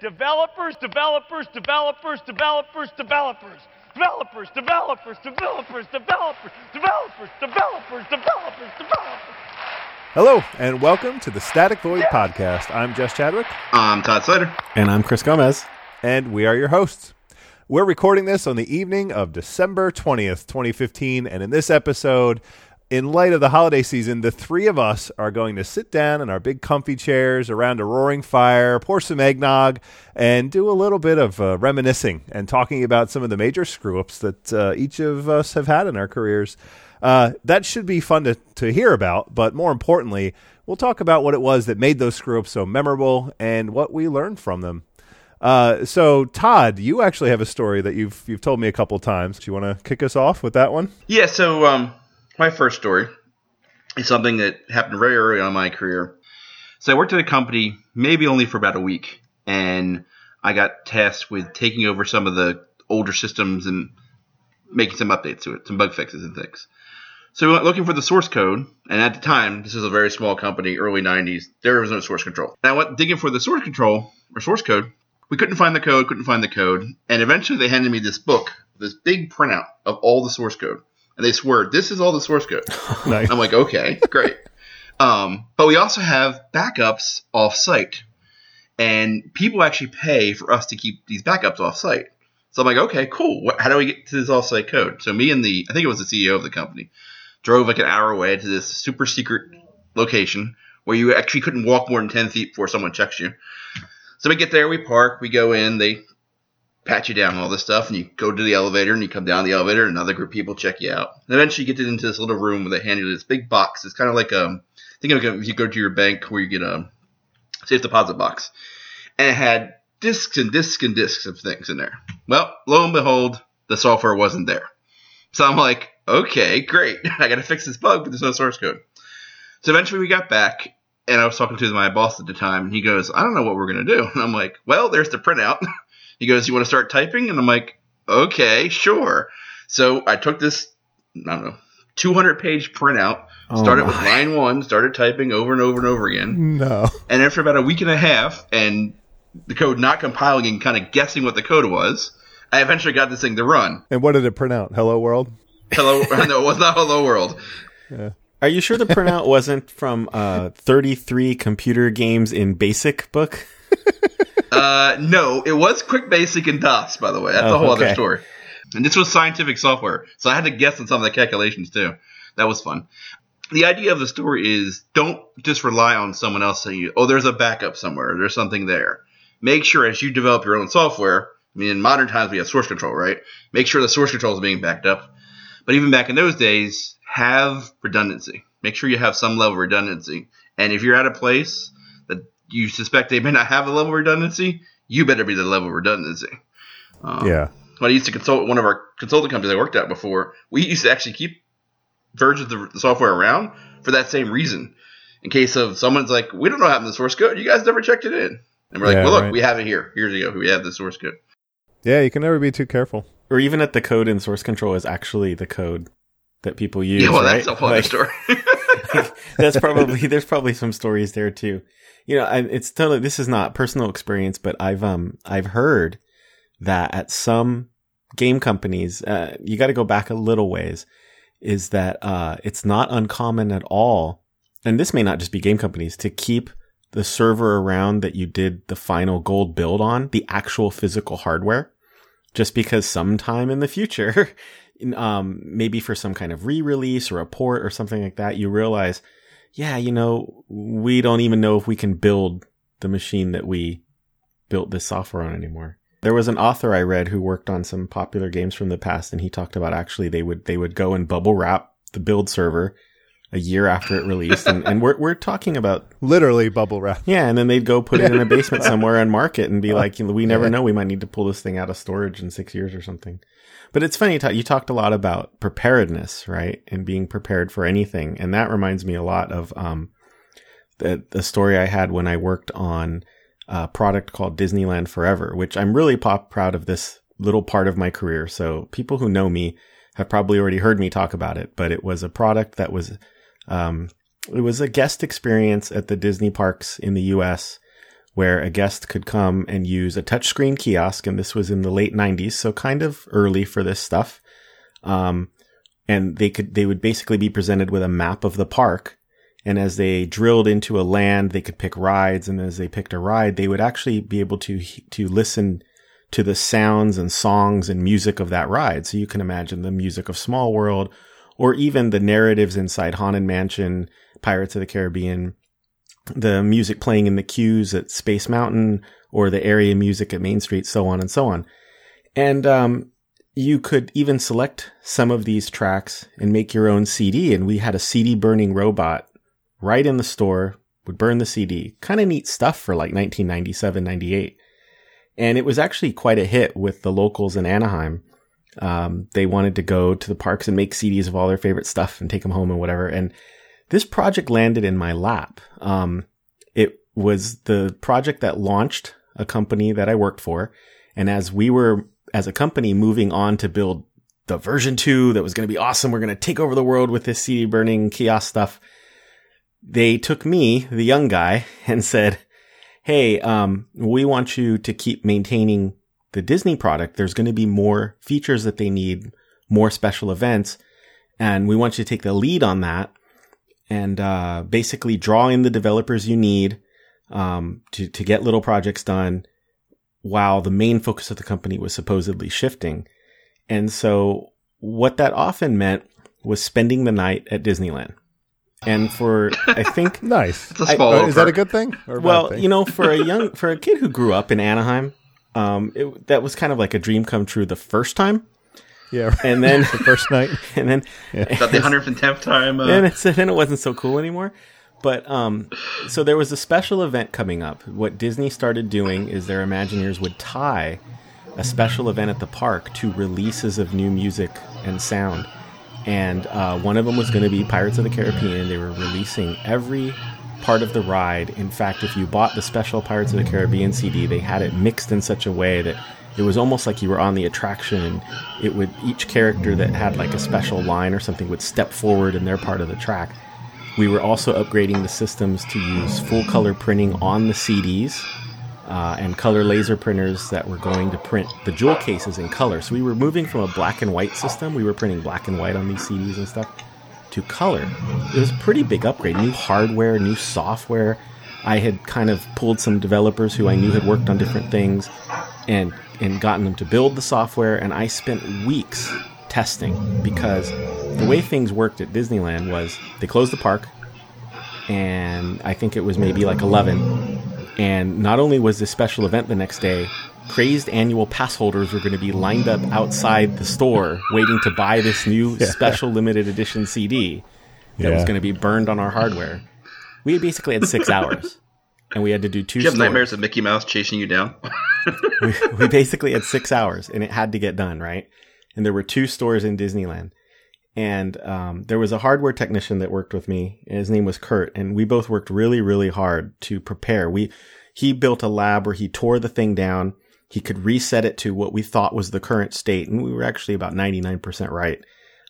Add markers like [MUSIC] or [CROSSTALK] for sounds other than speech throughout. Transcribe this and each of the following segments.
Developers, developers, developers, developers, developers. Developers, developers, developers, developers, developers, developers, developers, developers. Hello, and welcome to the Static Void Podcast. I'm Jess Chadwick, I'm Todd Snyder. And I'm Chris Gomez. and we are your hosts. We're recording this on the evening of December 20th, 2015, and in this episode, in light of the holiday season, the three of us are going to sit down in our big comfy chairs around a roaring fire, pour some eggnog, and do a little bit of uh, reminiscing and talking about some of the major screw ups that uh, each of us have had in our careers. Uh, that should be fun to, to hear about, but more importantly, we'll talk about what it was that made those screw ups so memorable and what we learned from them. Uh, so, Todd, you actually have a story that you've you've told me a couple times. Do you want to kick us off with that one? Yeah, so um, my first story is something that happened very early on in my career. So I worked at a company maybe only for about a week, and I got tasked with taking over some of the older systems and making some updates to it, some bug fixes and things. So we went looking for the source code, and at the time, this is a very small company, early 90s, there was no source control. And I went digging for the source control, or source code. We couldn't find the code, couldn't find the code, and eventually they handed me this book, this big printout of all the source code. And they swear, this is all the source code. [LAUGHS] Nice. I'm like, okay, great. Um, but we also have backups off site, and people actually pay for us to keep these backups off site. So I'm like, okay, cool. What, how do we get to this off site code? So me and the, I think it was the CEO of the company, drove like an hour away to this super secret location where you actually couldn't walk more than 10 feet before someone checks you. So we get there, we park, we go in, they pat you down and all this stuff, and you go to the elevator and you come down the elevator, and another group of people check you out. And eventually you get into this little room where they hand you this big box. It's kind of like um, think of if you go to your bank where you get a safe deposit box, and it had discs and discs and discs of things in there. Well, lo and behold, the software wasn't there. So I'm like, okay, great. [LAUGHS] I got to fix this bug, but there's no source code. So eventually we got back, and I was talking to my boss at the time, and he goes, I don't know what we're going to do. [LAUGHS] And I'm like, well, there's the printout. [LAUGHS] He goes, You want to start typing? And I'm like, Okay, sure. So I took this, I don't know, 200 page printout, Oh started with line one, started typing over and over and over again. No. And after about a week and a half, and the code not compiling and kind of guessing what the code was, I eventually got this thing to run. And what did it print out? Hello world. Hello, [LAUGHS] [LAUGHS] no, it was not Hello World. Are you sure the printout wasn't from uh, 33 computer games in basic book? Uh, no, it was Quick Basic and DOS, by the way. That's Oh, a whole other story. And this was scientific software, so I had to guess on some of the calculations too. That was fun. The idea of the story is don't just rely on someone else saying, "Oh, there's a backup somewhere. There's something there." Make sure as you develop your own software. I mean, in modern times we have source control, right? Make sure the source control is being backed up. But even back in those days, have redundancy. Make sure you have some level of redundancy. And if you're at a place you suspect they may not have a level of redundancy, you better be the level of redundancy. Um, Yeah. when I used to consult one of our consulting companies I worked at before, we used to actually keep versions of the software around for that same reason. In case of someone's like, we don't know what happened to the source code. You guys never checked it in. And we're like, Yeah, well, look, right. we have it here. Here's you go. We have the source code. Yeah, you can never be too careful. Or even if the code in source control is actually the code that people use? yeah, well, right? that's a whole other Like, story. [LAUGHS] [LAUGHS] that's probably there's probably some stories there too. You know, and it's totally this is not personal experience, but I've um I've heard that at some game companies, uh, you got to go back a little ways. Is that uh, it's not uncommon at all, and this may not just be game companies to keep the server around that you did the final gold build on, the actual physical hardware, just because sometime in the future, [LAUGHS] um, maybe for some kind of re-release or a port or something like that, you realize, yeah, you know, we don't even know if we can build the machine that we built this software on anymore. There was an author I read who worked on some popular games from the past, and he talked about actually they would they would go and bubble wrap the build server a year after it released, and, and we're we're talking about Literally bubble wrap. yeah, and then they'd go put it in a basement somewhere and mark it and be [LAUGHS] like, you know, we never know, we might need to pull this thing out of storage in six years or something. But it's funny, you talked a lot about preparedness, right, and being prepared for anything, and that reminds me a lot of um, the the story I had when I worked on a product called Disneyland Forever, which I'm really pop proud of this little part of my career. So people who know me have probably already heard me talk about it, but it was a product that was, um, it was a guest experience at the Disney parks in the U.S. where a guest could come and use a touchscreen kiosk. And this was in the late 90s, so kind of early for this stuff. Um, and they could, they would basically be presented with a map of the park. And as they drilled into a land, they could pick rides. And as they picked a ride, they would actually be able to, to listen to the sounds and songs and music of that ride. So you can imagine the music of Small World or even the narratives inside Haunted Mansion, Pirates of the Caribbean, the music playing in the queues at Space Mountain or the area music at Main Street, so on and so on. And, um, you could even select some of these tracks and make your own CD. And we had a CD burning robot right in the store, would burn the CD. Kind of neat stuff for like 1997, 98. And it was actually quite a hit with the locals in Anaheim. Um, they wanted to go to the parks and make CDs of all their favorite stuff and take them home and whatever. And this project landed in my lap. Um, it was the project that launched a company that I worked for. And as we were, as a company, moving on to build the version two that was going to be awesome, we're going to take over the world with this CD burning kiosk stuff. They took me, the young guy, [LAUGHS] and said, Hey, um, we want you to keep maintaining the Disney product. There's going to be more features that they need, more special events. And we want you to take the lead on that and uh, basically draw in the developers you need um, to to get little projects done, while the main focus of the company was supposedly shifting. And so, what that often meant was spending the night at Disneyland. And for I think [LAUGHS] Nice. It's a I- small uh, is that a good thing? Or well, thing? you know, for a [LAUGHS] young for a kid who grew up in Anaheim, um, it, that was kind of like a dream come true the first time, yeah. right. and then [LAUGHS] the first night. [LAUGHS] and then Is [LAUGHS] that the 110th time? Uh, then it's then it wasn't so cool anymore. But um, so there was a special event coming up. What Disney started doing is their Imagineers would tie a special event at the park to releases of new music and sound. And uh, one of them was going to be Pirates of the Caribbean. They were releasing every part of the ride. In fact, if you bought the special Pirates of the Caribbean CD, they had it mixed in such a way that it was almost like you were on the attraction it would each character that had like a special line or something would step forward in their part of the track. We were also upgrading the systems to use full color printing on the CDs uh, and color laser printers that were going to print the jewel cases in color. So we were moving from a black and white system. We were printing black and white on these CDs and stuff to color. It was a pretty big upgrade. New hardware, new software. I had kind of pulled some developers who I knew had worked on different things and and gotten them to build the software and I spent weeks testing because the way things worked at Disneyland was they closed the park and I think it was maybe like 11 and not only was this special event the next day crazed annual pass holders were going to be lined up outside the store waiting to buy this new [LAUGHS] special limited edition CD that was going to be burned on our hardware. We basically had 6 hours and we had to do two do you have stores nightmares of Mickey Mouse chasing you down? [LAUGHS] we, we basically had six hours and it had to get done, right? And there were two stores in Disneyland. And um, there was a hardware technician that worked with me. And his name was Kurt, and we both worked really, really hard to prepare. We he built a lab where he tore the thing down. He could reset it to what we thought was the current state, and we were actually about ninety nine percent right.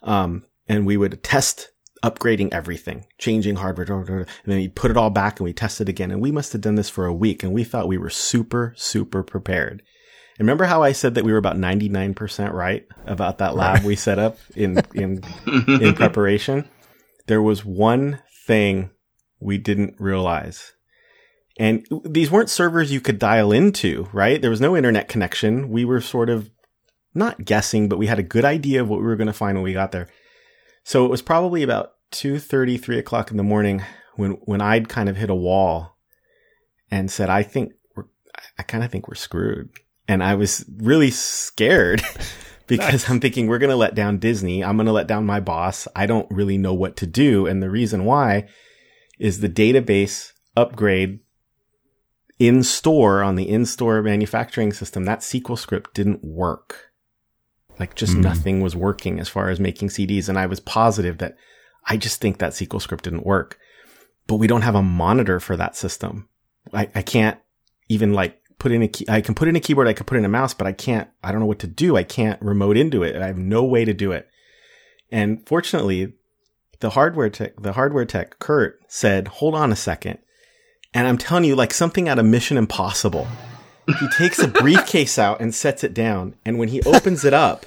Um, and we would test upgrading everything, changing hardware, and then he'd put it all back and we tested again. And we must have done this for a week, and we thought we were super, super prepared. And remember how I said that we were about 99% right about that lab we set up in, in, [LAUGHS] in preparation? There was one thing we didn't realize. And these weren't servers you could dial into, right? There was no internet connection. We were sort of not guessing, but we had a good idea of what we were going to find when we got there. So it was probably about 2.30, 3 o'clock in the morning when, when I'd kind of hit a wall and said, I think we're, I kind of think we're screwed. And I was really scared [LAUGHS] because I'm thinking we're going to let down Disney. I'm going to let down my boss. I don't really know what to do. And the reason why is the database upgrade in store on the in store manufacturing system. That SQL script didn't work. Like just Hmm. nothing was working as far as making CDs. And I was positive that I just think that SQL script didn't work, but we don't have a monitor for that system. I, I can't even like put in a key. I can put in a keyboard. I can put in a mouse, but I can't, I don't know what to do. I can't remote into it. I have no way to do it. And fortunately, the hardware tech, the hardware tech, Kurt said, hold on a second. And I'm telling you, like something out of Mission Impossible. He takes a briefcase out and sets it down. And when he opens it up,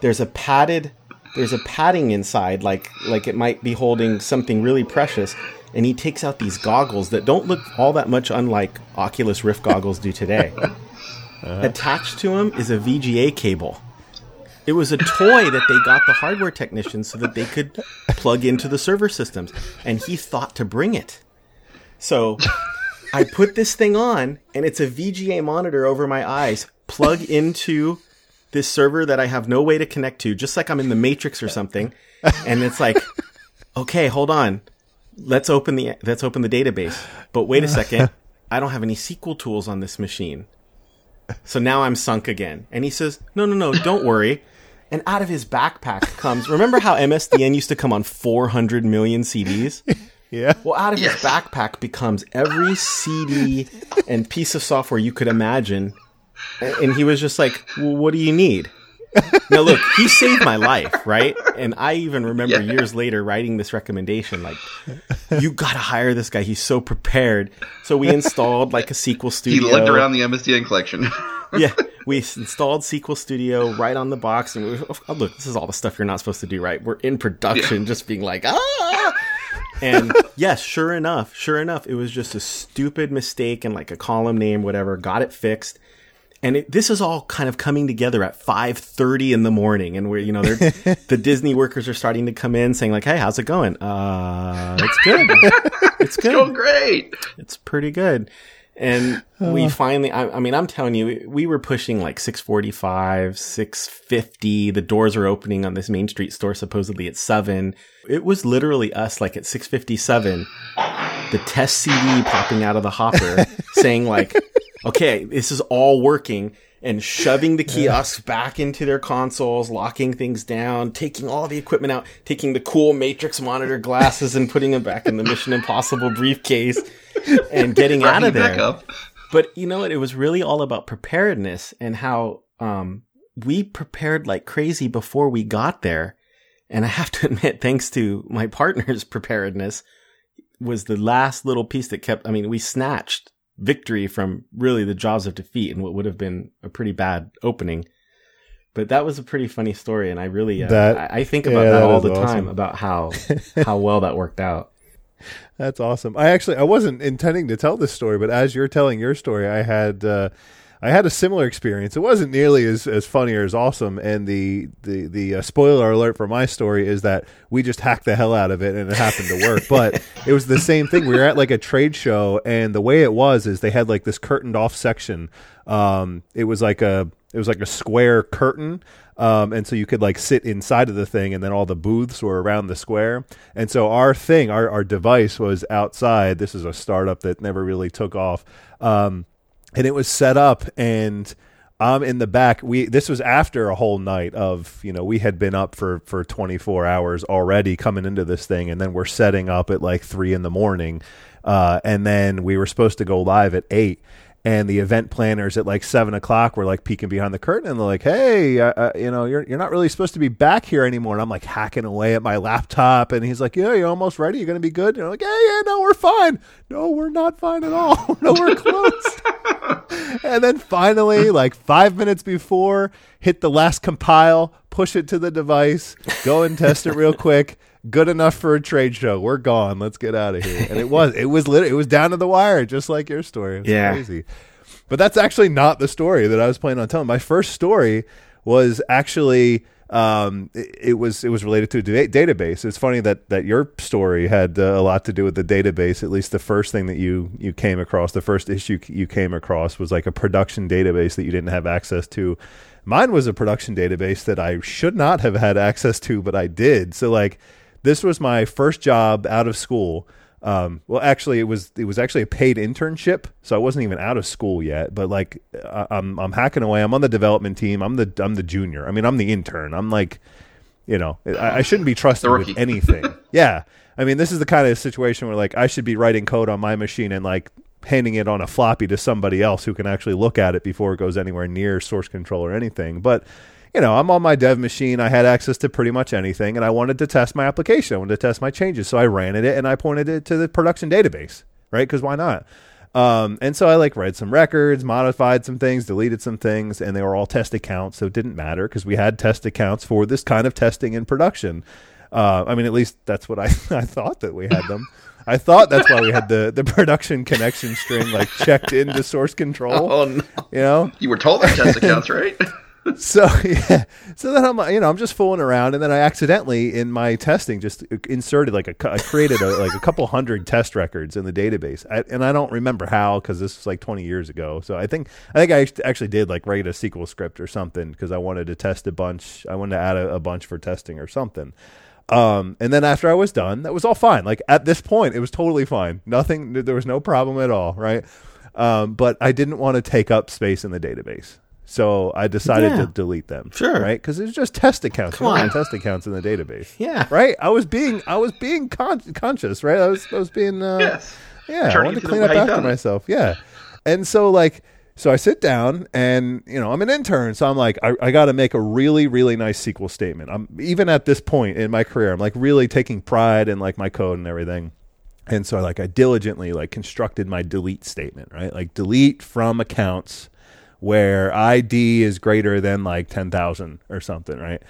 there's a padded, there's a padding inside, like like it might be holding something really precious. And he takes out these goggles that don't look all that much unlike Oculus Rift goggles do today. Uh-huh. Attached to him is a VGA cable. It was a toy that they got the hardware technicians so that they could plug into the server systems. And he thought to bring it. So [LAUGHS] I put this thing on, and it's a VGA monitor over my eyes, plug into this server that I have no way to connect to, just like I'm in the Matrix or something. And it's like, [LAUGHS] okay, hold on. Let's open the let's open the database. But wait a [LAUGHS] second. I don't have any SQL tools on this machine. So now I'm sunk again. And he says, No, no, no, don't worry. And out of his backpack comes, remember how MSDN used to come on 400 million CDs? Yeah. Well, out of Yes. his backpack becomes every CD and piece of software you could imagine. And he was just like, well, what do you need? Now, look, he saved my life, right? And I even remember Yeah. years later writing this recommendation like, you got to hire this guy. He's so prepared. So we installed like a SQL Studio. He looked around the MSDN collection. [LAUGHS] yeah, we installed SQL Studio right on the box, and we, oh, look, this is all the stuff you're not supposed to do, right? We're in production, just being like, ah. And yes, sure enough, sure enough, it was just a stupid mistake and like a column name, whatever. Got it fixed, and it, this is all kind of coming together at five thirty in the morning, and we're you know [LAUGHS] the Disney workers are starting to come in saying like, hey, how's it going? Uh, it's good, [LAUGHS] it's good oh, great. it's pretty good. And we uh. finally, I, I mean, I'm telling you, we were pushing like 645, 650. The doors are opening on this Main Street store supposedly at 7. It was literally us like at 657, the test CD popping out of the hopper [LAUGHS] saying like, okay, this is all working and shoving the kiosks back into their consoles, locking things down, taking all the equipment out, taking the cool Matrix monitor glasses and putting them back in the Mission Impossible briefcase and [LAUGHS] getting out of there. But you know what? It was really all about preparedness and how um, we prepared like crazy before we got there. And I have to [LAUGHS] admit, thanks to my partner's [LAUGHS] preparedness, was the last little piece that kept. I mean, we snatched victory from really the jaws of defeat and what would have been a pretty bad opening. But that was a pretty funny story, and I really uh, That- I, I think about yeah, that, that all the awesome. time about how [LAUGHS] how well that worked out. That's awesome. I actually I wasn't intending to tell this story, but as you're telling your story, I had uh, I had a similar experience. It wasn't nearly as, as funny or as awesome. And the the the uh, spoiler alert for my story is that we just hacked the hell out of it, and it happened to work. but [LAUGHS] it was the same thing. We were at like a trade show, and the way it was is they had like this curtained off section. Um, it was like a it was like a square curtain um, and so you could like sit inside of the thing and then all the booths were around the square and so our thing our, our device was outside this is a startup that never really took off um, and it was set up and I'm in the back. We this was after a whole night of you know we had been up for for 24 hours already coming into this thing, and then we're setting up at like three in the morning, uh, and then we were supposed to go live at eight. And the event planners at like seven o'clock were like peeking behind the curtain, and they're like, "Hey, uh, uh, you know, you're you're not really supposed to be back here anymore." And I'm like hacking away at my laptop, and he's like, "Yeah, you're almost ready. You're gonna be good." And you're like, "Yeah, yeah, no, we're fine. No, we're not fine at all. [LAUGHS] no, we're close." [LAUGHS] [LAUGHS] and then finally, like five minutes before, hit the last compile, push it to the device, go and test it real quick. Good enough for a trade show. We're gone. Let's get out of here. And it was, it was lit. It was down to the wire, just like your story. Yeah. crazy. But that's actually not the story that I was planning on telling. My first story was actually um, it, it was it was related to a da- database. It's funny that that your story had uh, a lot to do with the database. At least the first thing that you you came across, the first issue you came across was like a production database that you didn't have access to. Mine was a production database that I should not have had access to, but I did. So like this was my first job out of school. Um, well, actually, it was it was actually a paid internship, so I wasn't even out of school yet. But like, I, I'm I'm hacking away. I'm on the development team. I'm the I'm the junior. I mean, I'm the intern. I'm like, you know, I, I shouldn't be trusted with anything. [LAUGHS] yeah, I mean, this is the kind of situation where like I should be writing code on my machine and like handing it on a floppy to somebody else who can actually look at it before it goes anywhere near source control or anything. But you know, I'm on my dev machine. I had access to pretty much anything, and I wanted to test my application. I wanted to test my changes, so I ran it and I pointed it to the production database. right? Because why not? Um, and so I like read some records, modified some things, deleted some things, and they were all test accounts, so it didn't matter because we had test accounts for this kind of testing in production. Uh, I mean, at least that's what I [LAUGHS] I thought that we had them. I thought that's why we had the the production connection string like checked into source control. [LAUGHS] Oh no! You know, You were told that test accounts, right? [LAUGHS] [LAUGHS] so yeah, so then I'm you know I'm just fooling around, and then I accidentally in my testing just inserted like a I created a, like a couple hundred test records in the database, I, and I don't remember how because this was like 20 years ago. So I think I think I actually did like write a SQL script or something because I wanted to test a bunch. I wanted to add a, a bunch for testing or something. Um, and then after I was done, that was all fine. Like at this point, it was totally fine. Nothing, there was no problem at all, right? Um, but I didn't want to take up space in the database. So I decided Yeah. to delete them. Sure. Right? Because it's just test accounts. Come on. test accounts in the database. Yeah. Right? I was being I was being con- conscious, right? I was I was being uh, yes. yeah, I wanted to to clean up after done myself. Yeah. And so like so I sit down and you know, I'm an intern, so I'm like I, I gotta make a really, really nice SQL statement. I'm even at this point in my career, I'm like really taking pride in like my code and everything. And so like I diligently like constructed my delete statement, right? Like delete from accounts where ID is greater than like 10,000 or something, right?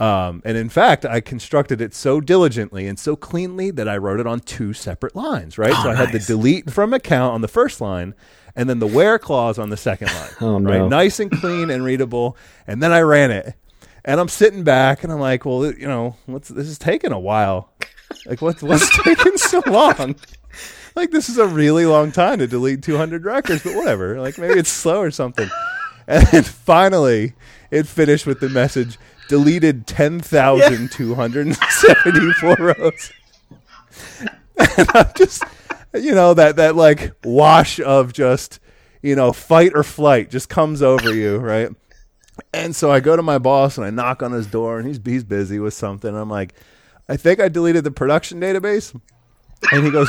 Um, and in fact, I constructed it so diligently and so cleanly that I wrote it on two separate lines, right? so I had the delete from account on the first line and then the where clause on the second line. [LAUGHS] Oh, no. Right? Nice and clean and readable. And then I ran it. And I'm sitting back and I'm like, well, you know, what's this is taking a while. Like what's what's [LAUGHS] taking so long? Like this is a really long time to delete 200 records, but whatever. Like maybe it's slow or something. [LAUGHS] And then finally, it finished with the message: deleted 10,274 [LAUGHS] rows. [LAUGHS] And I'm just, you know, that that like wash of just, you know, fight or flight just comes over you, right? And so I go to my boss and I knock on his door and he's he's busy with something. I'm like, I think I deleted the production database. And he goes,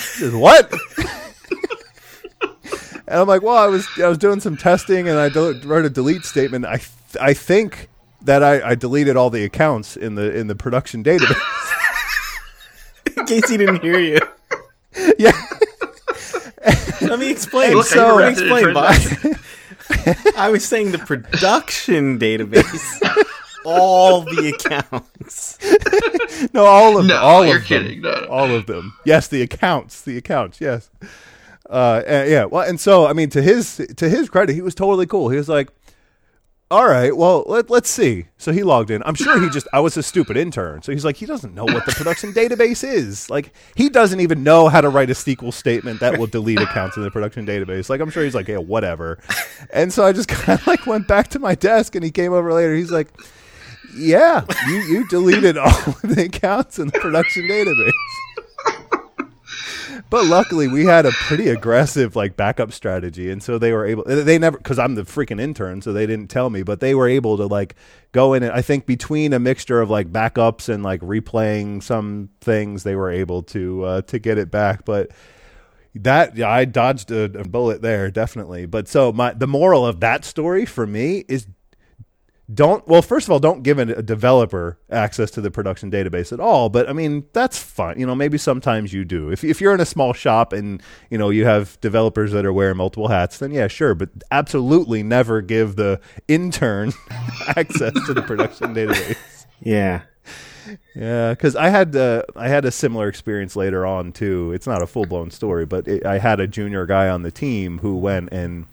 says, What? [LAUGHS] and I'm like, Well, I was I was doing some testing and I del- wrote a delete statement. I th- I think that I, I deleted all the accounts in the in the production database. [LAUGHS] In case he didn't hear you. yeah. Let me explain. Look, so- Let me explain, [LAUGHS] I was saying the production database, all the accounts. [LAUGHS] No, all of No, all you're of them. No, no. all of them. Yes, the accounts, the accounts. Yes. Uh, and- yeah. Well, and so I mean, to his to his credit, he was totally cool. He was like, "All right, well, let, let's see." So he logged in. I'm sure he just I was a stupid intern, so he's like, he doesn't know what the production database is. Like, he doesn't even know how to write a SQL statement that will delete accounts in the production database. Like, I'm sure he's like, yeah, whatever. And so I just [LAUGHS] kind of like went back to my desk, and he came over later. He's like. Yeah, you, you deleted all [LAUGHS] of the accounts in the production database. but luckily, we had a pretty aggressive like backup strategy, and so they were able. They never because I'm the freaking intern, so they didn't tell me, but they were able to like go in and I think between a mixture of like backups and like replaying some things, they were able to uh, to get it back. But that yeah, I dodged a, a bullet there, definitely. But so my the moral of that story for me is don't well first of all don't give a, developer access to the production database at all but i mean that's fine you know maybe sometimes you do if, if you're in a small shop and you know you have developers that are wearing multiple hats then yeah sure but absolutely never give the intern [LAUGHS] access to the production [LAUGHS] database Yeah. yeah, because I had uh, I had a similar experience later on too. It's not a full blown story, but it, I had a junior guy on the team who went and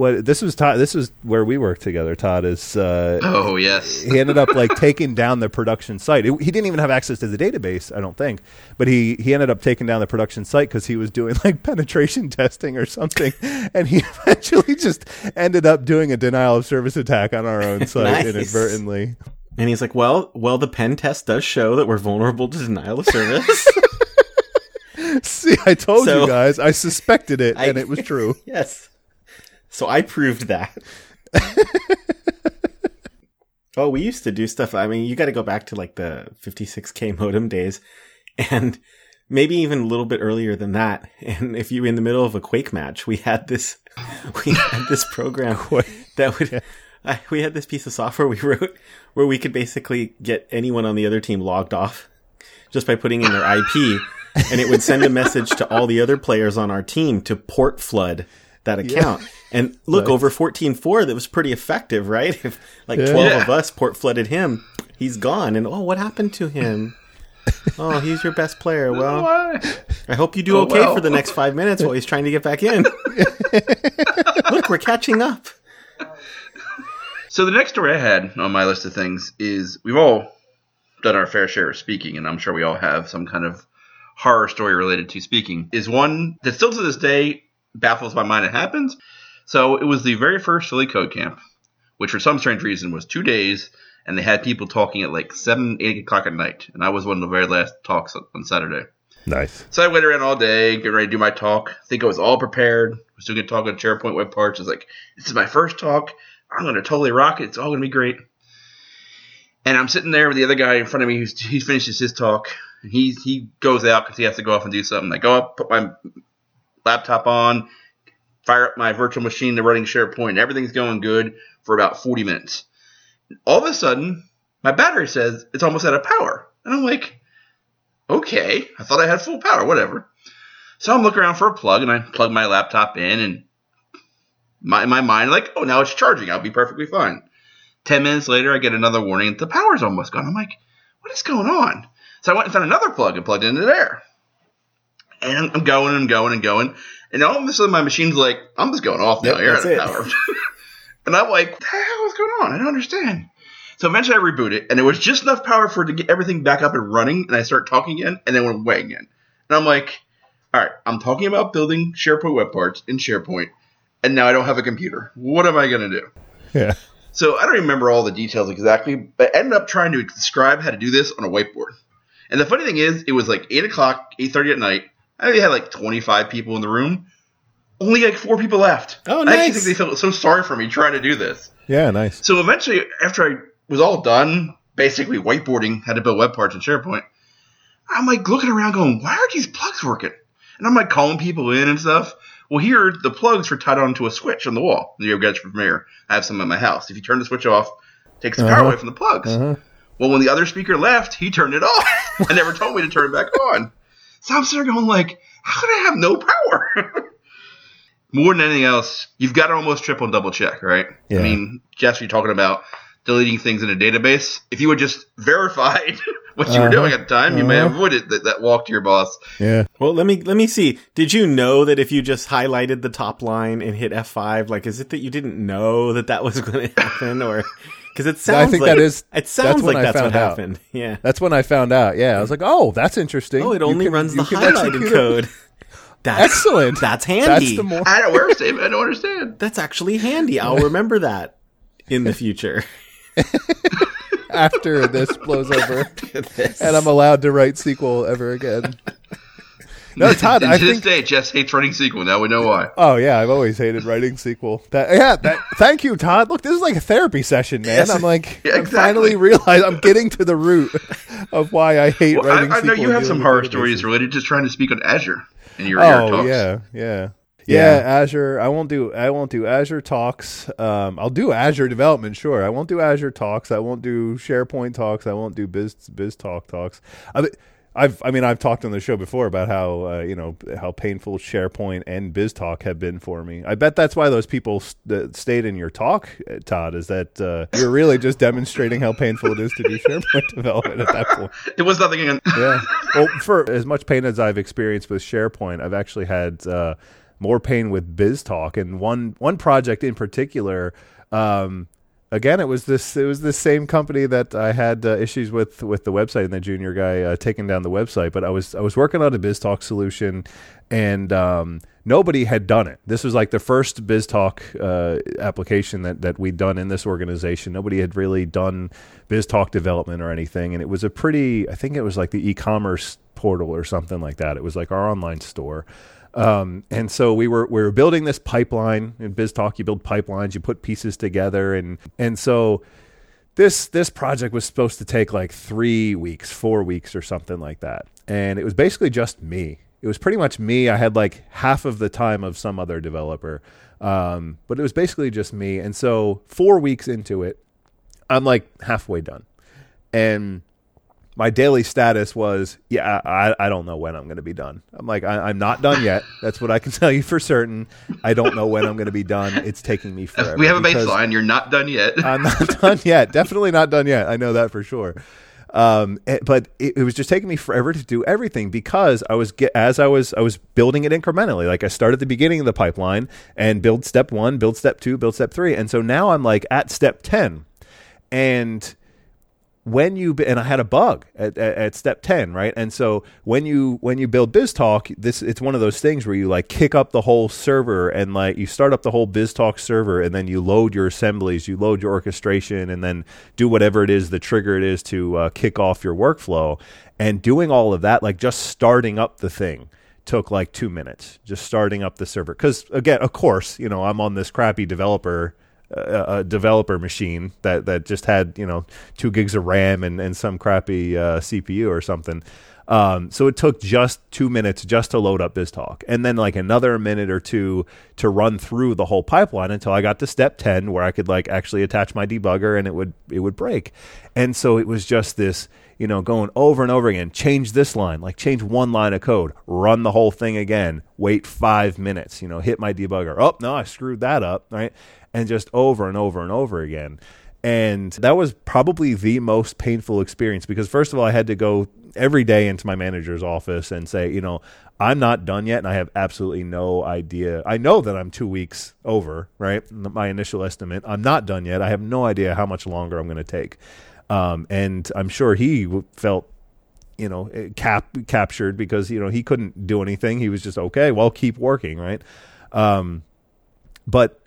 what this was Todd. This was where we worked together. Todd is uh, Oh yes. he ended up like taking down the production site. It- he didn't even have access to the database, I don't think, but he he ended up taking down the production site because he was doing like [LAUGHS] penetration testing or something, and he [LAUGHS] eventually just ended up doing a denial of service attack on our own [LAUGHS] site Nice. inadvertently. And he's like, well, well, the pen test does show that we're vulnerable to denial of service. See, I told So- you guys. I suspected it, I- and it was true. yes. So I proved that. [LAUGHS] oh, we used to do stuff. I mean, you got to go back to like the 56k modem days and maybe even a little bit earlier than that. And if you were in the middle of a Quake match, we had this, [LAUGHS] we had this program [LAUGHS] that would, I, we had this piece of software we wrote where we could basically get anyone on the other team logged off just by putting in their IP. and it would send a message to all the other players on our team to port flood that account. And look, Nice. over 14.4, that was pretty effective, right? [LAUGHS] If like Yeah. 12 Yeah. of us port flooded him, he's gone. And oh, what happened to him? [LAUGHS] Oh, he's your best player. Well, I hope you do Oh, okay well. for the next five minutes while he's trying to get back in. [LAUGHS] look, we're catching up. So the next story I had on my list of things is we've all done our fair share of speaking, and I'm sure we all have some kind of horror story related to speaking. Is one that still to this day baffles my mind. It happened. So it was the very first Philly Code Camp, which for some strange reason was two days, and they had people talking at like seven, eight o'clock at night, and I was one of the very last talks on Saturday. Nice. So I went around all day, getting ready to do my talk. I think I was all prepared. Was doing a talk on SharePoint web parts. I was like, this is my first talk. I'm going to totally rock it. It's all going to be great. And I'm sitting there with the other guy in front of me who's he finishes his talk. And he he goes out because he has to go off and do something. I go up, put my laptop on, fire up my virtual machine the running SharePoint. Everything's going good for about 40 minutes. All of a sudden, my battery says it's almost out of power. And I'm like, okay, I thought I had full power, whatever. So I'm looking around for a plug and I plug my laptop in and my, in my mind, like, oh, now it's charging. I'll be perfectly fine. 10 minutes later, I get another warning. The power's almost gone. I'm like, what is going on? So I went and found another plug and plugged it into there. And I'm- I'm going and going and going. And all of a sudden, my machine's like, I'm just going off now. Yep, You're out of power. [LAUGHS] and I'm like, what the hell is going on? I don't understand. So eventually I reboot it, and it was just enough power for it to get everything back up and running, and I start talking again, and then went away again. And I'm like, all right, I'm talking about building SharePoint web parts in SharePoint, and now I don't have a computer. What am I going to do? Yeah. So I don't remember all the details exactly, but I ended up trying to describe how to do this on a whiteboard. And the funny thing is, it was like 8 o'clock, 8.30 at night. I only had like 25 people in the room. Only like four people left. Oh, nice. I actually think they felt so sorry for me trying to do this. Yeah. Nice. So eventually, after I was all done, basically whiteboarding how to build web parts in SharePoint, I'm like looking around going, why aren't these plugs working? And I'm like calling people in and stuff. Well, here, the plugs are tied onto a switch on the wall. You guys are familiar. I have some at my house. If you turn the switch off, it takes the power Uh-huh. away from the plugs. Uh-huh. Well, when the other speaker left, he turned it off [LAUGHS] and never told me to turn it back on. So I'm sitting there going like, how could I have no power? [LAUGHS] More than anything else, you've got to almost triple and double check, right? Yeah. I mean, Jess, you're talking about deleting things in a database. If you had just [LAUGHS] verified [LAUGHS] what you were Uh-huh. doing at the time, you may Uh-huh. have avoided that, that walk to your boss. Yeah. Well, let me let me see. Did you know that if you just highlighted the top line and hit F5, like, is it that you didn't know that that was going to happen, or because it sounds I think like that is- it sounds when like I that's what found out. happened. [LAUGHS] Yeah. That's when I found out. Yeah. I was like, oh, that's interesting. Oh, it only can- runs the highlighted code. [LAUGHS] That's Excellent. That's handy. That's the more. I don't where statement. I don't understand. [LAUGHS] That's actually handy. I'll remember that in the future. after this blows over and I'm allowed to write SQL ever again. No, [LAUGHS] Todd, to I this think. day, Jess hates running SQL. Now we know why. Oh yeah, I've always hated writing SQL. That yeah, that. [LAUGHS] Thank you, Todd. Look, this is like a therapy session, man. Yes. I'm like, [LAUGHS] Yeah, I'm finally realized I'm getting to the root of why I hate Well, writing I, I know you have some horror stories related to trying to speak on Azure in your, your Oh talks. yeah, yeah. Yeah. Yeah, Azure. I won't do. I won't do Azure talks. Um, I'll do Azure development. Sure, I won't do Azure talks. I won't do SharePoint talks. I won't do Biz Biz Talk talks. I, I've. I mean, I've talked on the show before about how uh, you know how painful SharePoint and BizTalk have been for me. I bet that's why those people st- that stayed in your talk, uh, Todd. Is that uh, you're really just demonstrating how painful it is to do SharePoint [LAUGHS] development at that point? It was nothing. In, yeah. [LAUGHS] Well, for as much pain as I've experienced with SharePoint, I've actually had uh, more pain with BizTalk, and one one project in particular. Um, again, it was this it was the same company that I had uh, issues with with the website and the junior guy uh, taking down the website. But I was I was working on a BizTalk solution, and um, nobody had done it. This was like the first BizTalk uh, application that that we'd done in this organization. Nobody had really done BizTalk development or anything, and it was a pretty. I think it was like the e-commerce portal or something like that. It was like our online store. Um, and so we were we were building this pipeline in BizTalk. You build pipelines, you put pieces together, and and so this this project was supposed to take like three weeks, four weeks, or something like that. And it was basically just me. It was pretty much me. I had like half of the time of some other developer, um, but it was basically just me. And so four weeks into it, I'm like halfway done, and my daily status was, yeah, I, I don't know when I'm going to be done. I'm like, I, I'm not done yet. That's what I can [LAUGHS] tell you for certain. I don't know when I'm going to be done. It's taking me forever. we have a baseline. You're not done yet. [LAUGHS] I'm not done yet. Definitely not done yet. I know that for sure. Um, eh, but it, it was just taking me forever to do everything because I was get, as I was I was building it incrementally. Like I started at the beginning of the pipeline and build step one, build step two, build step three, and so now I'm like at step ten, and when you and I had a bug at, at, at, step 10 right? And so when you when you build BizTalk this it's one of those things where you like kick up the whole server and like you start up the whole BizTalk server and then you load your assemblies you load your orchestration and then do whatever it is the trigger it is to uh, kick off your workflow. And doing all of that like just starting up the thing took like two minutes just starting up the server. Because again of course you know I'm on this crappy developer a, developer machine that, that just had you know two gigs of RAM and, and some crappy uh, CPU or something. Um, so it took just two minutes just to load up BizTalk, and then like another minute or two to run through the whole pipeline until I got to step ten, where I could like actually attach my debugger and it would it would break. And so it was just this, you know, going over and over again. Change this line, like change one line of code, run the whole thing again, wait five minutes, you know, hit my debugger. Oh no, I screwed that up, right? And just over and over and over again. And that was probably the most painful experience because, first of all, I had to go every day into my manager's office and say, you know, I'm not done yet and I have absolutely no idea. I know that I'm two weeks over, right? My initial estimate. I'm not done yet. I have no idea how much longer I'm going to take. Um, and I'm sure he felt you know cap captured because you know he couldn't do anything he was just okay well keep working right um, but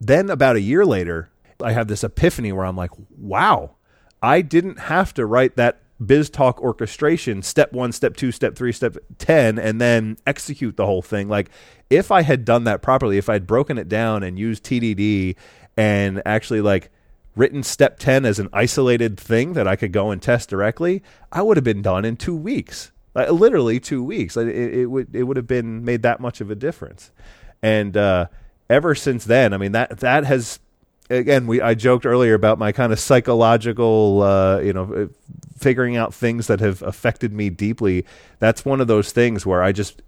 then about a year later, I have this epiphany where I'm like, wow, I didn't have to write that BizTalk orchestration step one, step two, step three, step 10, and then execute the whole thing. Like, if I had done that properly, if I'd broken it down and used TDD and actually like written step 10 as an isolated thing that I could go and test directly, I would have been done in two weeks. Like, literally two weeks. It, it, would it would have been made that much of a difference. And uh, ever since then, I mean that that has again we I joked earlier about my kind of psychological uh, you know uh, figuring out things that have affected me deeply. That's one of those things where I just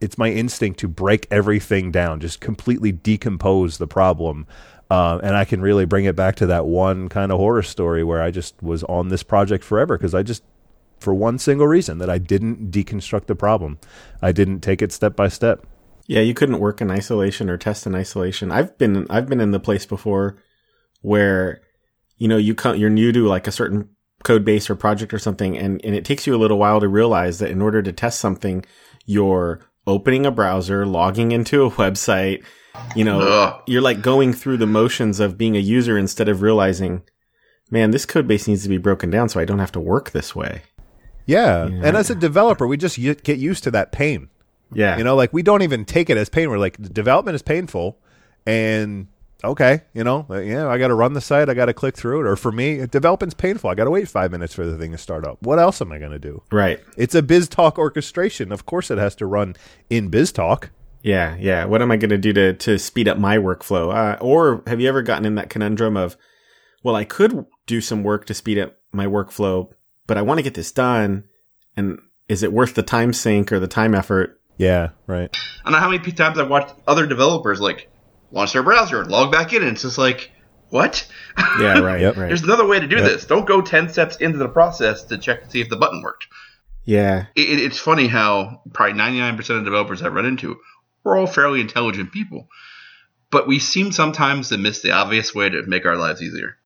it's my instinct to break everything down, just completely decompose the problem. Uh, and I can really bring it back to that one kind of horror story where I just was on this project forever because I just, for one single reason, that I didn't deconstruct the problem. I didn't take it step by step. Yeah, you couldn't work in isolation or test in isolation. I've been I've been in the place before where you know you come you're new to like a certain code base or project or something and and it takes you a little while to realize that in order to test something you're opening a browser, logging into a [LAUGHS] website, you know, Ugh. you're like going through the motions of being a user instead of realizing, man, this code base needs to be broken down so I don't have to work this way. Yeah. yeah. And as a developer, we just get used to that pain. Yeah. You know, like we don't even take it as pain. We're like, development is painful. And okay, you know, yeah, I got to run the site. I got to click through it. Or for me, development's painful. I got to wait five minutes for the thing to start up. What else am I going to do? Right. It's a BizTalk orchestration. Of course, it has to run in BizTalk. Yeah, yeah. What am I going to do to to speed up my workflow? Uh, or have you ever gotten in that conundrum of, well, I could do some work to speed up my workflow, but I want to get this done, and is it worth the time sink or the time effort yeah, right. I know how many times I've watched other developers like launch their browser and log back in, and it's just like, what? Yeah, right. [LAUGHS] yep, right. There's another way to do yep. this. Don't go ten steps into the process to check to see if the button worked. Yeah, it, it's funny how probably 99% of developers I've run into we're all fairly intelligent people, but we seem sometimes to miss the obvious way to make our lives easier.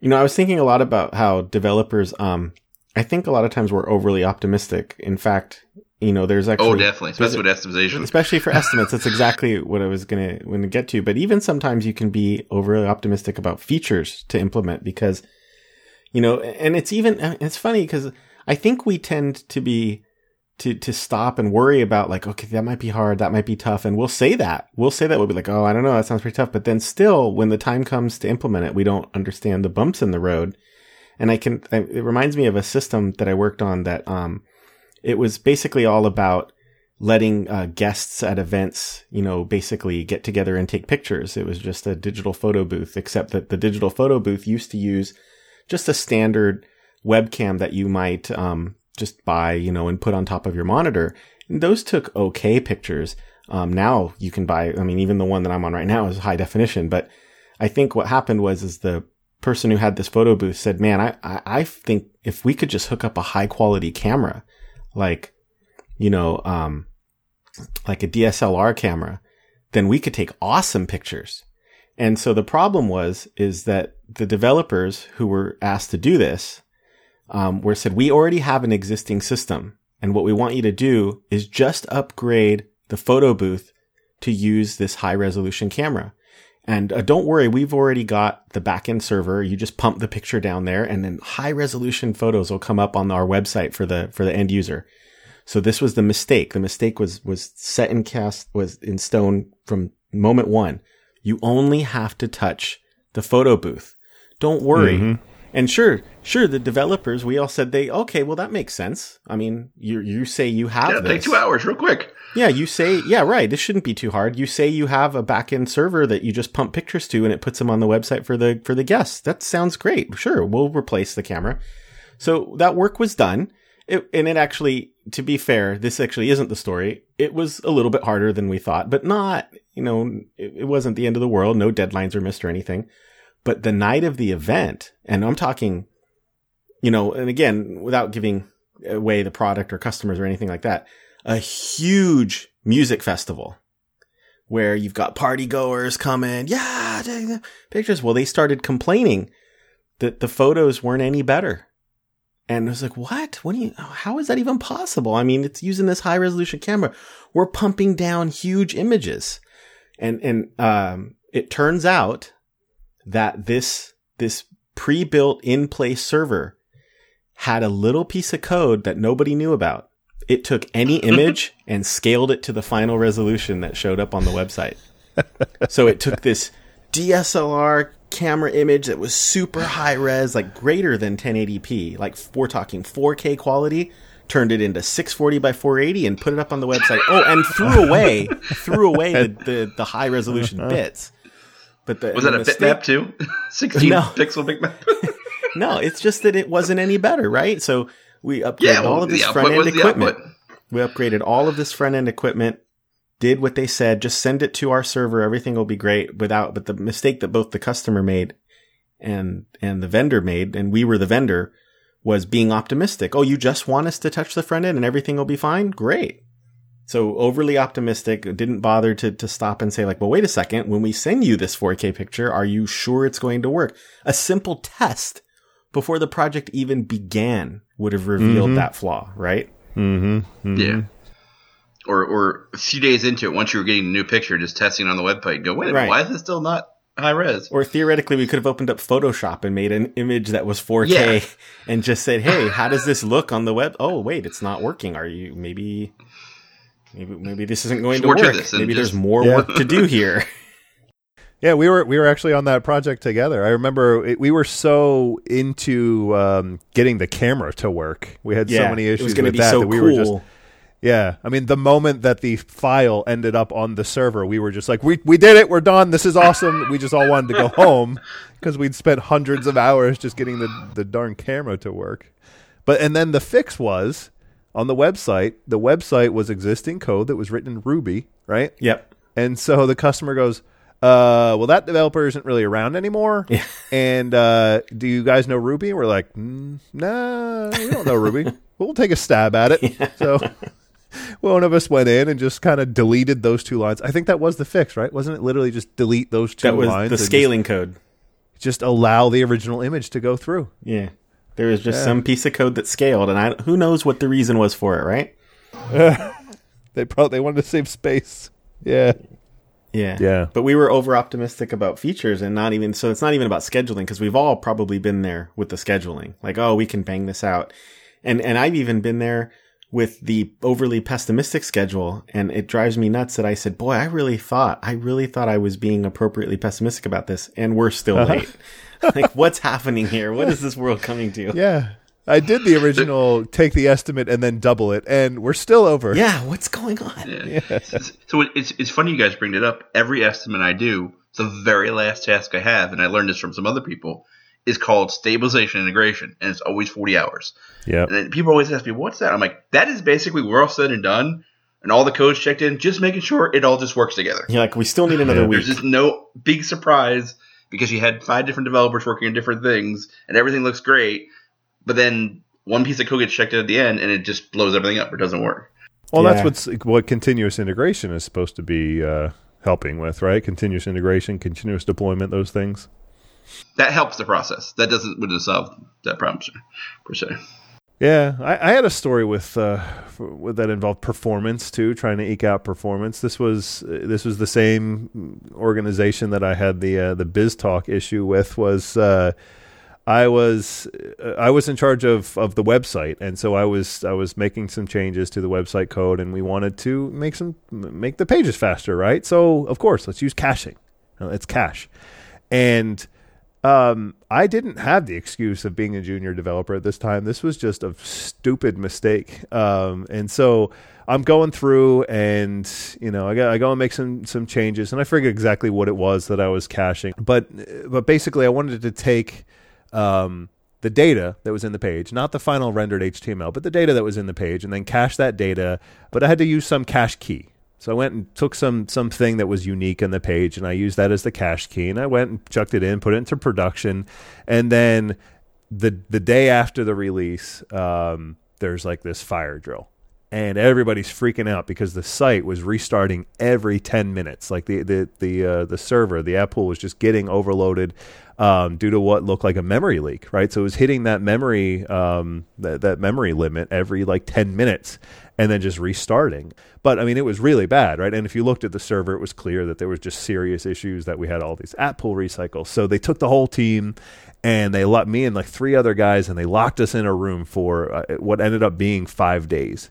You know, I was thinking a lot about how developers, um, I think a lot of times we're overly optimistic. In fact, you know, there's actually oh, definitely, especially with estimation, especially for estimates. that's exactly [LAUGHS] what I was gonna going to get to. But even sometimes you can be overly optimistic about features to implement because, you know, and it's even it's funny because I think we tend to be to to stop and worry about like, okay, that might be hard, that might be tough, and we'll say that we'll say that we'll be like, oh, I don't know, that sounds pretty tough. But then still, when the time comes to implement it, we don't understand the bumps in the road. And I can, it reminds me of a system that I worked on that, um, it was basically all about letting uh, guests at events, you know, basically get together and take pictures. It was just a digital photo booth, except that the digital photo booth used to use just a standard webcam that you might um, just buy, you know, and put on top of your monitor. And those took okay pictures. Um, now you can buy. I mean, even the one that I'm on right now is high definition. But I think what happened was is the person who had this photo booth said, "Man, I I, I think if we could just hook up a high quality camera, like you know, um, like a DSLR camera, then we could take awesome pictures." And so the problem was is that the developers who were asked to do this um, were said, "We already have an existing system, and what we want you to do is just upgrade the photo booth to use this high resolution camera." And uh, don't worry, we've already got the backend server. You just pump the picture down there, and then high resolution photos will come up on our website for the for the end user. So this was the mistake. The mistake was was set in cast was in stone from moment one. You only have to touch the photo booth. Don't worry. Mm-hmm. And sure, sure, the developers, we all said they, okay, well, that makes sense. I mean, you, you say you have Yeah, this. take two hours real quick. Yeah, you say, yeah, right. This shouldn't be too hard. You say you have a back end server that you just pump pictures to and it puts them on the website for the, for the guests. That sounds great. Sure. We'll replace the camera. So that work was done. It, and it actually, to be fair, this actually isn't the story. It was a little bit harder than we thought, but not, you know, it, it wasn't the end of the world. No deadlines are missed or anything. But the night of the event, and I'm talking, you know, and again, without giving away the product or customers or anything like that, a huge music festival where you've got party goers coming. Yeah, pictures. Well, they started complaining that the photos weren't any better. And I was like, what? What do you, how is that even possible? I mean, it's using this high resolution camera. We're pumping down huge images. And, and, um, it turns out that this, this pre-built in-place server had a little piece of code that nobody knew about. It took any [LAUGHS] image and scaled it to the final resolution that showed up on the website. [LAUGHS] so it took this DSLR camera image that was super high res, like greater than 1080p, like we're talking 4K quality, turned it into 640 by 480 and put it up on the website. Oh, and threw away threw away [LAUGHS] the, the, the high resolution uh-huh. bits. But the, Was that a bitmap too? [LAUGHS] 16 No. pixel bitmap. [LAUGHS] No, it's just that it wasn't any better, right? So we upgraded yeah, all of this front end equipment. We upgraded all of this front end equipment, did what they said, just send it to our server, everything will be great without but the mistake that both the customer made and and the vendor made, and we were the vendor, was being optimistic. Oh, you just want us to touch the front end and everything will be fine? Great. So overly optimistic, didn't bother to, to stop and say like, well, wait a second. When we send you this 4K picture, are you sure it's going to work? A simple test before the project even began would have revealed Mhm. that flaw, right? Mm-hmm. Yeah. Or or a few days into it, once you were getting a new picture, just testing on the website, go, wait a minute, Right. why is this still not high res? Or theoretically, we could have opened up Photoshop and made an image that was 4K Yeah. [LAUGHS] and just said, "Hey, how does this look on the web?" Oh, wait, it's not working. Are you maybe? Maybe maybe this isn't going There's to to work. this than maybe there's more Yeah. work to do here. [LAUGHS] Yeah, we were we were actually on that project together. I remember it, we were so into um, getting the camera to work. We had so many issues was going to with be that so that we cool. were just yeah. I mean, the moment that the file ended up on the server, we were just like, we we did it. We're done. This is awesome. we just all wanted to go [LAUGHS] home because we'd spent hundreds of hours just getting the the darn camera to work. But and then the fix was on the website. The website was existing code that was written in Ruby, right? yep. And so the customer goes, uh, well, that developer isn't really around anymore. Yeah. [LAUGHS] And uh, do you guys know Ruby? We're like, mm, nah, we don't know Ruby. [LAUGHS] we'll take a stab at it. So [LAUGHS] one of us went in and just kind of deleted those two lines. I think that was the fix, right? Wasn't it literally just delete those two That was lines? the and just- scaling code. Just, allow the original image to go through. Yeah. There was just Yeah. some piece of code that scaled, and I who knows what the reason was for it, right? [LAUGHS] They probably they wanted to save space. Yeah. Yeah. Yeah. But we were over optimistic about features and not even, so it's not even about scheduling because we've all probably been there with the scheduling. Like, oh, we can bang this out. And, and I've even been there with the overly pessimistic schedule. And it drives me nuts that I said, boy, I really thought, I really thought I was being appropriately pessimistic about this. And we're still Uh-huh. late. [LAUGHS] like, what's happening here? What is this world coming to? Yeah. I did the original take the estimate and then double it, and we're still over. Yeah. What's going on? Yeah. So it's it's funny you guys bring it up. Every estimate I do, the very last task I have, and I learned this from some other people, is called stabilization integration, and it's always 40 hours. Yeah. And then people always ask me, "What's that?" I'm like, "That is basically we're all said and done, and all the codes checked in, just making sure it all just works together. You're like, we still need another Yeah. week. There's just no big surprise because you had five different developers working on different things, and everything looks great, but then one piece of code gets checked in at the end, and it just blows everything up. or doesn't work. Well, Yeah. that's what's what continuous integration is supposed to be uh, helping with, right? Continuous integration, continuous deployment, those things. That helps the process. That doesn't would have solved that problem per se. Yeah, I, I had a story with uh, f- with that involved performance too, trying to eke out performance. This was uh, this was the same organization that I had the uh, the BizTalk issue with. Was uh, I was uh, I was in charge of, of the website, and so I was I was making some changes to the website code, and we wanted to make some make the pages faster, right? So of course, let's use caching. It's cache, and um, I didn't have the excuse of being a junior developer at this time. This was just a stupid mistake. Um, and so I'm going through and, you know, I go, I go and make some, some changes and I forget exactly what it was that I was caching, but, but basically I wanted to take, um, the data that was in the page, not the final rendered HTML, but the data that was in the page, and then cache that data. But I had to use some cache key. So I went and took some something that was unique in the page, and I used that as the cache key. And I went and chucked it in, put it into production, and then the the day after the release, um, there's like this fire drill, and everybody's freaking out because the site was restarting every 10 minutes. Like the the the uh, the server, the app pool was just getting overloaded um, due to what looked like a memory leak, right? So it was hitting that memory um, that that memory limit every like 10 minutes, and then just restarting. But I mean, it was really bad, right? And if you looked at the server, it was clear that there was just serious issues that we had all these app pool recycles. So they took the whole team and they let me and like three other guys and they locked us in a room for uh, what ended up being five days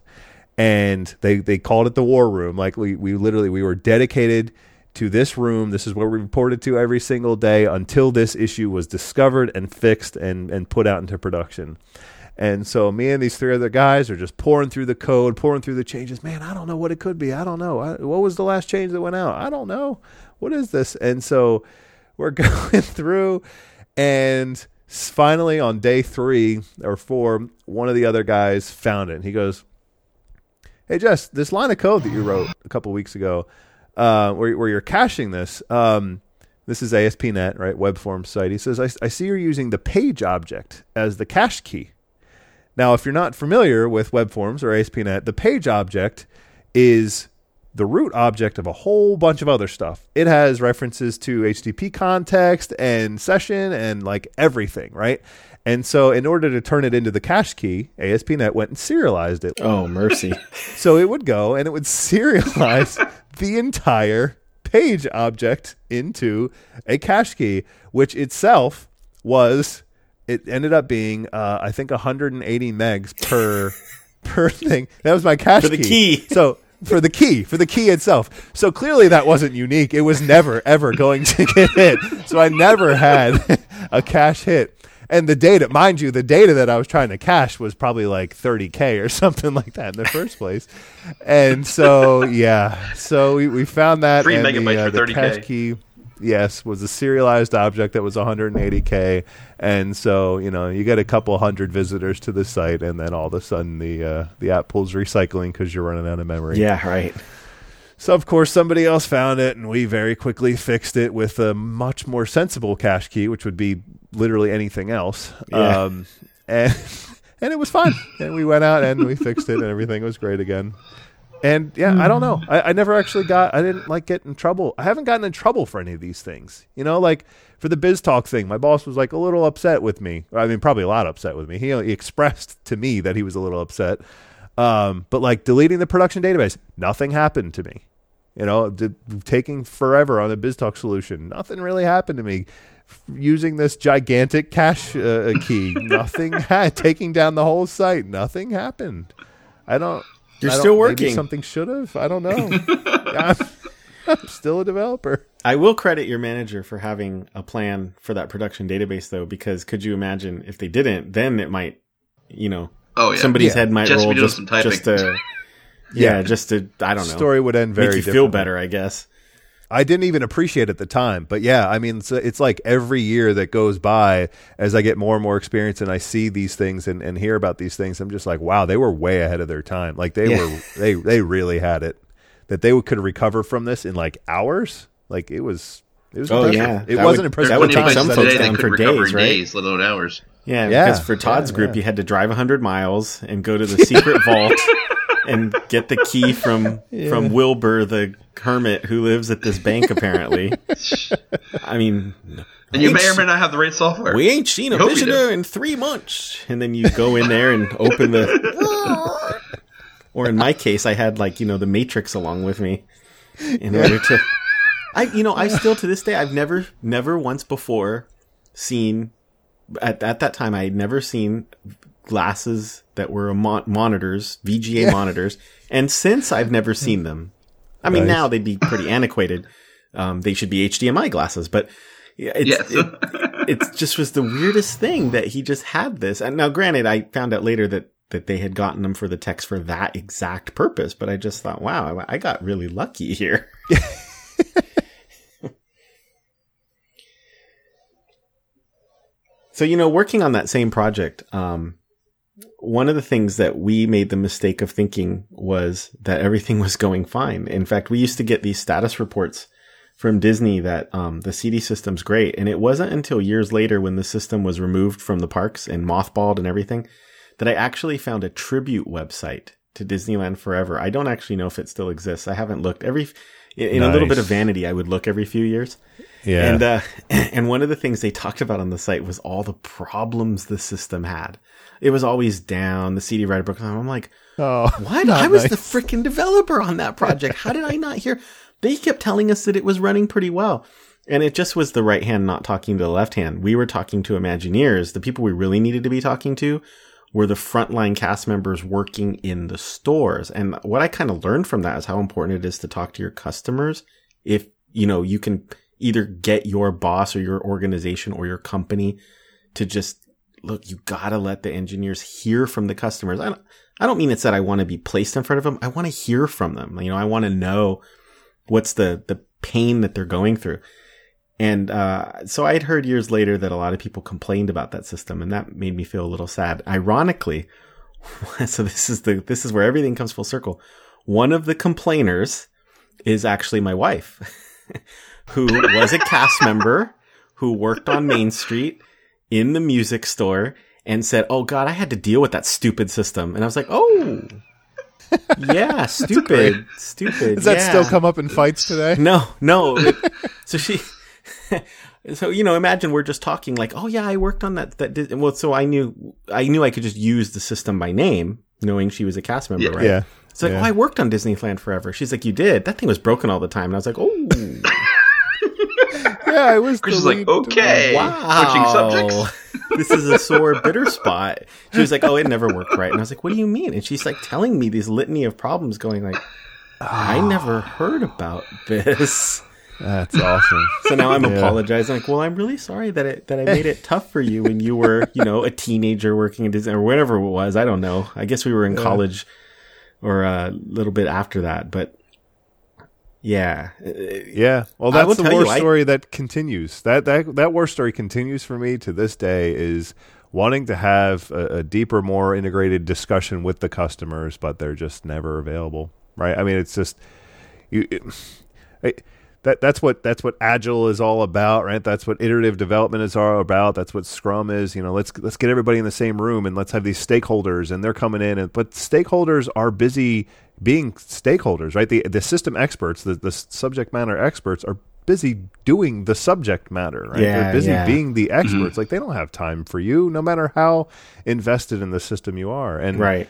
and they they called it the war room. Like we we literally we were dedicated to this room. This is where we reported to every single day until this issue was discovered and fixed and and put out into production. And so me and these three other guys are just pouring through the code pouring through the changes. Man i don't know what it could be. I don't know. I, what was the last change that went out? I don't know. What is this? And so we're [LAUGHS] going through and finally on day three or four one of the other guys found it. And he goes hey jess this line of code that you wrote a couple weeks ago uh, where, where you're caching this um, this is ASP.NET, right? Web form site. He says, I, I see you're using the page object as the cache key. Now, if you're not familiar with web forms or ASP.NET, the page object is the root object of a whole bunch of other stuff. It has references to HTTP context and session and like everything, right? And so, in order to turn it into the cache key, ASP.NET went and serialized it. Oh, mercy. [LAUGHS] So it would go and it would serialize [LAUGHS] the entire page object into a cache key, which itself was it ended up being uh, I think 180 megs per [LAUGHS] per thing. That was my cache For the key. So for the key, for the key itself. So clearly that wasn't unique. It was never ever going to get hit. So I never had [LAUGHS] a cache hit. And the data, mind you, the data that I was trying to cache was probably like 30k or [LAUGHS] something like that in the first place. And so yeah, so we, we found that Three and the, megabytes uh, for the 30K. Yes was a serialized object that was 180k and so you know you get a couple hundred visitors to the site and then all of a sudden the uh, the app pool's recycling because you're running out of memory. Yeah, right. so of course somebody else found it and we very quickly fixed it with a much more sensible cache key which would be literally anything else. Yeah. um, and [LAUGHS] and it was fine and we went out and we fixed it and everything was great again and yeah, I don't know. I, I never actually got. I didn't like get in trouble. I haven't gotten in trouble for any of these things. You know, like for the BizTalk thing, my boss was like a little upset with me. I mean, probably a lot upset with me. He, he expressed to me that he was a little upset. Um, but like deleting the production database, nothing happened to me. You know, d- taking forever on the BizTalk solution, nothing really happened to me. F- Using this gigantic cache uh, key, [LAUGHS] nothing. Ha- taking down the whole site, nothing happened. I don't. You're I don't- still maybe working. something should have. I don't know. [LAUGHS] I'm, [LAUGHS] I'm still a developer. I will credit your manager for having a plan for that production database, though, because could you imagine if they didn't, then it might, you know, Oh yeah. somebody's Yeah. head might Just roll just, some typing. just to, [LAUGHS] yeah, Yeah. just to, I don't know, Story would end very make you feel better, I guess. I didn't even appreciate it at the time, but yeah, I mean, it's, it's like every year that goes by as I get more and more experience and I see these things and, and hear about these things, I'm just like, wow, they were way ahead of their time. Like they Yeah. were, they they really had it that they could recover from this in like hours. Like it was, it was. Oh, impressive. yeah. it That wasn't would- impressive. That would at the plenty take some folks down for could recover days, right? days, let alone hours. Yeah, Yeah, because for Todd's yeah, group, yeah. you had to drive 100 miles and go to the [LAUGHS] secret vault and get the key from from Wilbur, the hermit who lives at this bank. Apparently, I mean, And you may or may not have the right software. We ain't seen a You visitor in three months, and then you go in there and open the. [LAUGHS] or in my case, I had like you know the Matrix along with me in order to. I you know I still to this day I've never never once before seen at at that time I had never seen glasses that were mon- monitors VGA monitors, and since I've never seen them. I mean, Nice. now they'd be pretty antiquated. Um, they should be HDMI glasses, but it's, Yes. it, it just was the weirdest thing that he just had this. And now, granted, I found out later that that they had gotten them for the techs for that exact purpose, but I just thought, wow, I, I got really lucky here. [LAUGHS] so you know, working on that same project, um, one of the things that we made the mistake of thinking was that everything was going fine. In fact, we used to get these status reports from Disney that um, the CD system's great. And it wasn't until years later when the system was removed from the parks and mothballed and everything that I actually found a tribute website to Disneyland Forever. I don't actually know if it still exists. I haven't looked every, in, in a little bit of vanity, I would look every few years. Yeah. And, uh, [LAUGHS] and one of the things they talked about on the site was all the problems the system had. It was always down. The CD writer broke down. I'm like, oh, [LAUGHS] what? I was nice. the freaking developer on that project. How did I not hear? They kept telling us that it was running pretty well. And it just was the right hand not talking to the left hand. We were talking to Imagineers. The people we really needed to be talking to were the frontline cast members working in the stores. And what I kind of learned from that is how important it is to talk to your customers. If, you know, you can either get your boss or your organization or your company to just look, you gotta let the engineers hear from the customers. I don't, I don't mean it's that I want to be placed in front of them. I want to hear from them. You know, I want to know what's the, the pain that they're going through. And, uh, so I'd heard years later that a lot of people complained about that system and that made me feel a little sad. Ironically, [LAUGHS] so this is the, this is where everything comes full circle. One of the complainers is actually my wife, [LAUGHS] who was a cast member who worked on Main Street in the music store and said, "Oh God, I had to deal with that stupid system." And I was like, "Oh, [LAUGHS] yeah, stupid, stupid." Does that yeah. still come up in fights today? No, no. [LAUGHS] so she, [LAUGHS] so you know, imagine we're just talking like, "Oh yeah, I worked on that." That did, well, so I knew, I knew I could just use the system by name, knowing she was a cast member, Yeah. right? Yeah. It's like, oh, Yeah. oh, I worked on Disneyland Forever. She's like, you did. That thing was broken all the time. And I was like, oh, Yeah, I was. Chris the is like, lead- okay, wow. switching subjects. [LAUGHS] this is a sore, bitter spot. She was like, oh, it never worked right. And I was like, what do you mean? And she's like telling me these litany of problems, going like, I never heard about this. That's awesome. So now I'm Yeah. apologizing. Like, well, I'm really sorry that it that I made it tough for you when you were, you know, a teenager working at Disney or whatever it was. I don't know. I guess we were in college or a little bit after that, but yeah, Yeah. Well, I that's the war you, I- story that continues. That that that war story continues for me to this day. Is wanting to have a, a deeper, more integrated discussion with the customers, but they're just never available. Right? I mean, it's just you. It, it- that that's what that's what agile is all about, right? That's what iterative development is all about. That's what Scrum is. You know, let's let's get everybody in the same room and let's have these stakeholders, and they're coming in, and but stakeholders are busy being stakeholders, right? The the system experts, the the subject matter experts are busy doing the subject matter, right? Yeah, they're busy yeah. being the mm-hmm. experts. Like they don't have time for you, no matter how invested in the system you are. And right.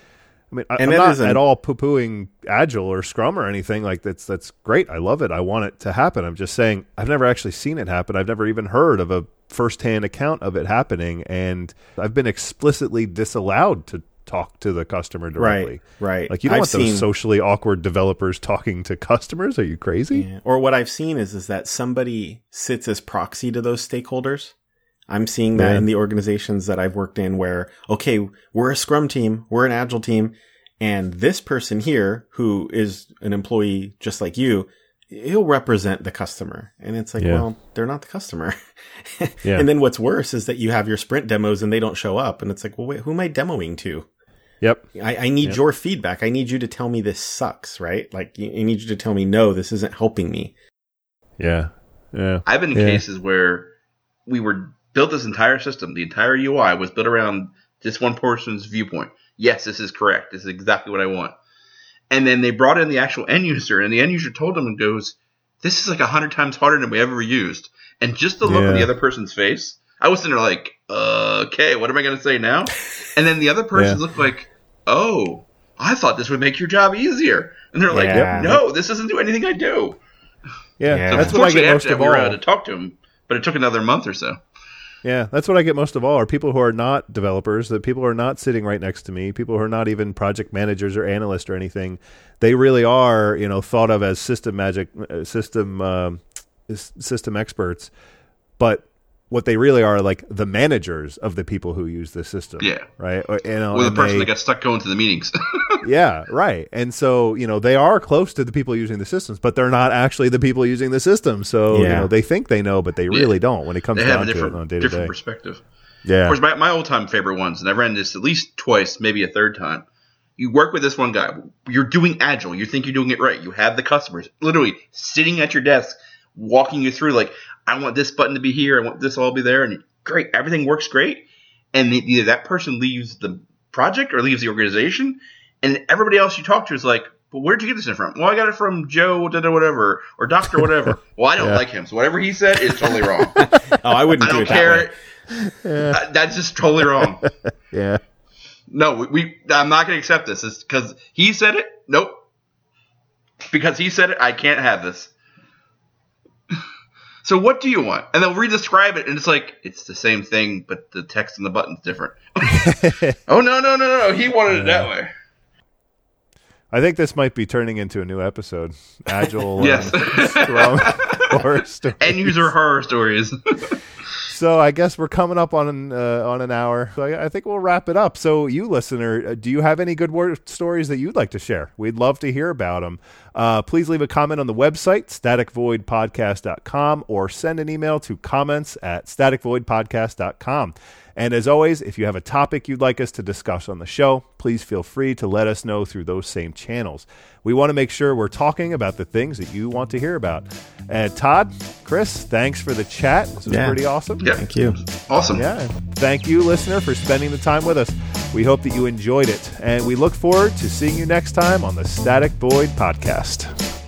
I mean, I, And I'm not isn't- at all poo-pooing Agile or Scrum or anything like that's. That's great. I love it. I want it to happen. I'm just saying I've never actually seen it happen. I've never even heard of a first-hand account of it happening, and I've been explicitly disallowed to talk to the customer directly. Right, right. Like you don't I've want those seen- socially awkward developers talking to customers. Are you crazy? Yeah. Or what I've seen is is that somebody sits as proxy to those stakeholders. I'm seeing that Yeah. in the organizations that I've worked in where, okay, we're a scrum team, we're an agile team, and this person here, who is an employee just like you, he'll represent the customer. And it's like, Yeah. well, they're not the customer. [LAUGHS] Yeah. And then what's worse is that you have your sprint demos and they don't show up. And it's like, well, wait, who am I demoing to? Yep. I, I need your feedback. I need you to tell me this sucks, right? Like, I need you to tell me, no, this isn't helping me. Yeah. Yeah. I've been in Yeah. cases where we were built this entire system, the entire UI was built around this one person's viewpoint. Yes, this is correct. This is exactly what I want. And then they brought in the actual end user, and the end user told them and goes, "This is like a hundred times harder than we ever used." And just the look on the other person's face, I was sitting there like, uh, "Okay, what am I going to say now?" And then the other person Yeah. looked like, "Oh, I thought this would make your job easier." And they're like, Yeah. "No, this doesn't do anything I do." Yeah. Yeah. So That's what I get most after of that, we were all. able to talk to him, but it took another month or so. Yeah, that's what I get most of all are people who are not developers, that people who are not sitting right next to me, people who are not even project managers or analysts or anything. They really are, you know, thought of as system magic, uh, system um, s- system experts, but what they really are like the managers of the people who use the system. Yeah. right. Or, you know, Or the person they- that got stuck going to the meetings. [LAUGHS] yeah, right. And so, you know, they are close to the people using the systems, but they're not actually the people using the system. So, you know, they think they know, but they really don't when it comes they have down a to it on different, day to different day. perspective. Yeah. Of course, my, my old time favorite ones, and I've ran this at least twice, maybe a third time. You work with this one guy. You're doing agile. You think you're doing it right. You have the customers literally sitting at your desk, walking you through. Like, I want this button to be here. I want this all to be there. And great, everything works great. And either that person leaves the project or leaves the organization, and everybody else you talk to is like, "But where'd you get this in from?" Well, I got it from Joe, da da whatever, or Doctor whatever. [LAUGHS] well, I don't Yeah. like him, so whatever he said is totally wrong. [LAUGHS] Oh, I wouldn't I do don't it that care. way. Uh, that's just totally wrong. [LAUGHS] yeah. No, we, we I'm not going to accept this. It's because he said it. Nope. Because he said it, I can't have this. so what do you want? And they'll re-describe it, and it's like it's the same thing, but the text and the button's different. oh no no no no! He wanted it that way. I think this might be turning into a new episode. Agile, [LAUGHS] Yes. [LAUGHS] and horror story. End user horror stories. [LAUGHS] So I guess we're coming up on an, uh, on an hour. So I, I think we'll wrap it up. So you listener, uh, do you have any good word stories that you'd like to share? We'd love to hear about them. Uh, please leave a comment on the website staticvoidpodcast.com or send an email to comments at staticvoidpodcast.com. And as always, if you have a topic you'd like us to discuss on the show, please feel free to let us know through those same channels. We want to make sure we're talking about the things that you want to hear about. And Todd, Chris, thanks for the chat. This was Yeah. pretty awesome. yeah, Thank you. awesome. Yeah. Thank you, listener, for spending the time with us. We hope that you enjoyed it, and we look forward to seeing you next time on the Static Void Podcast.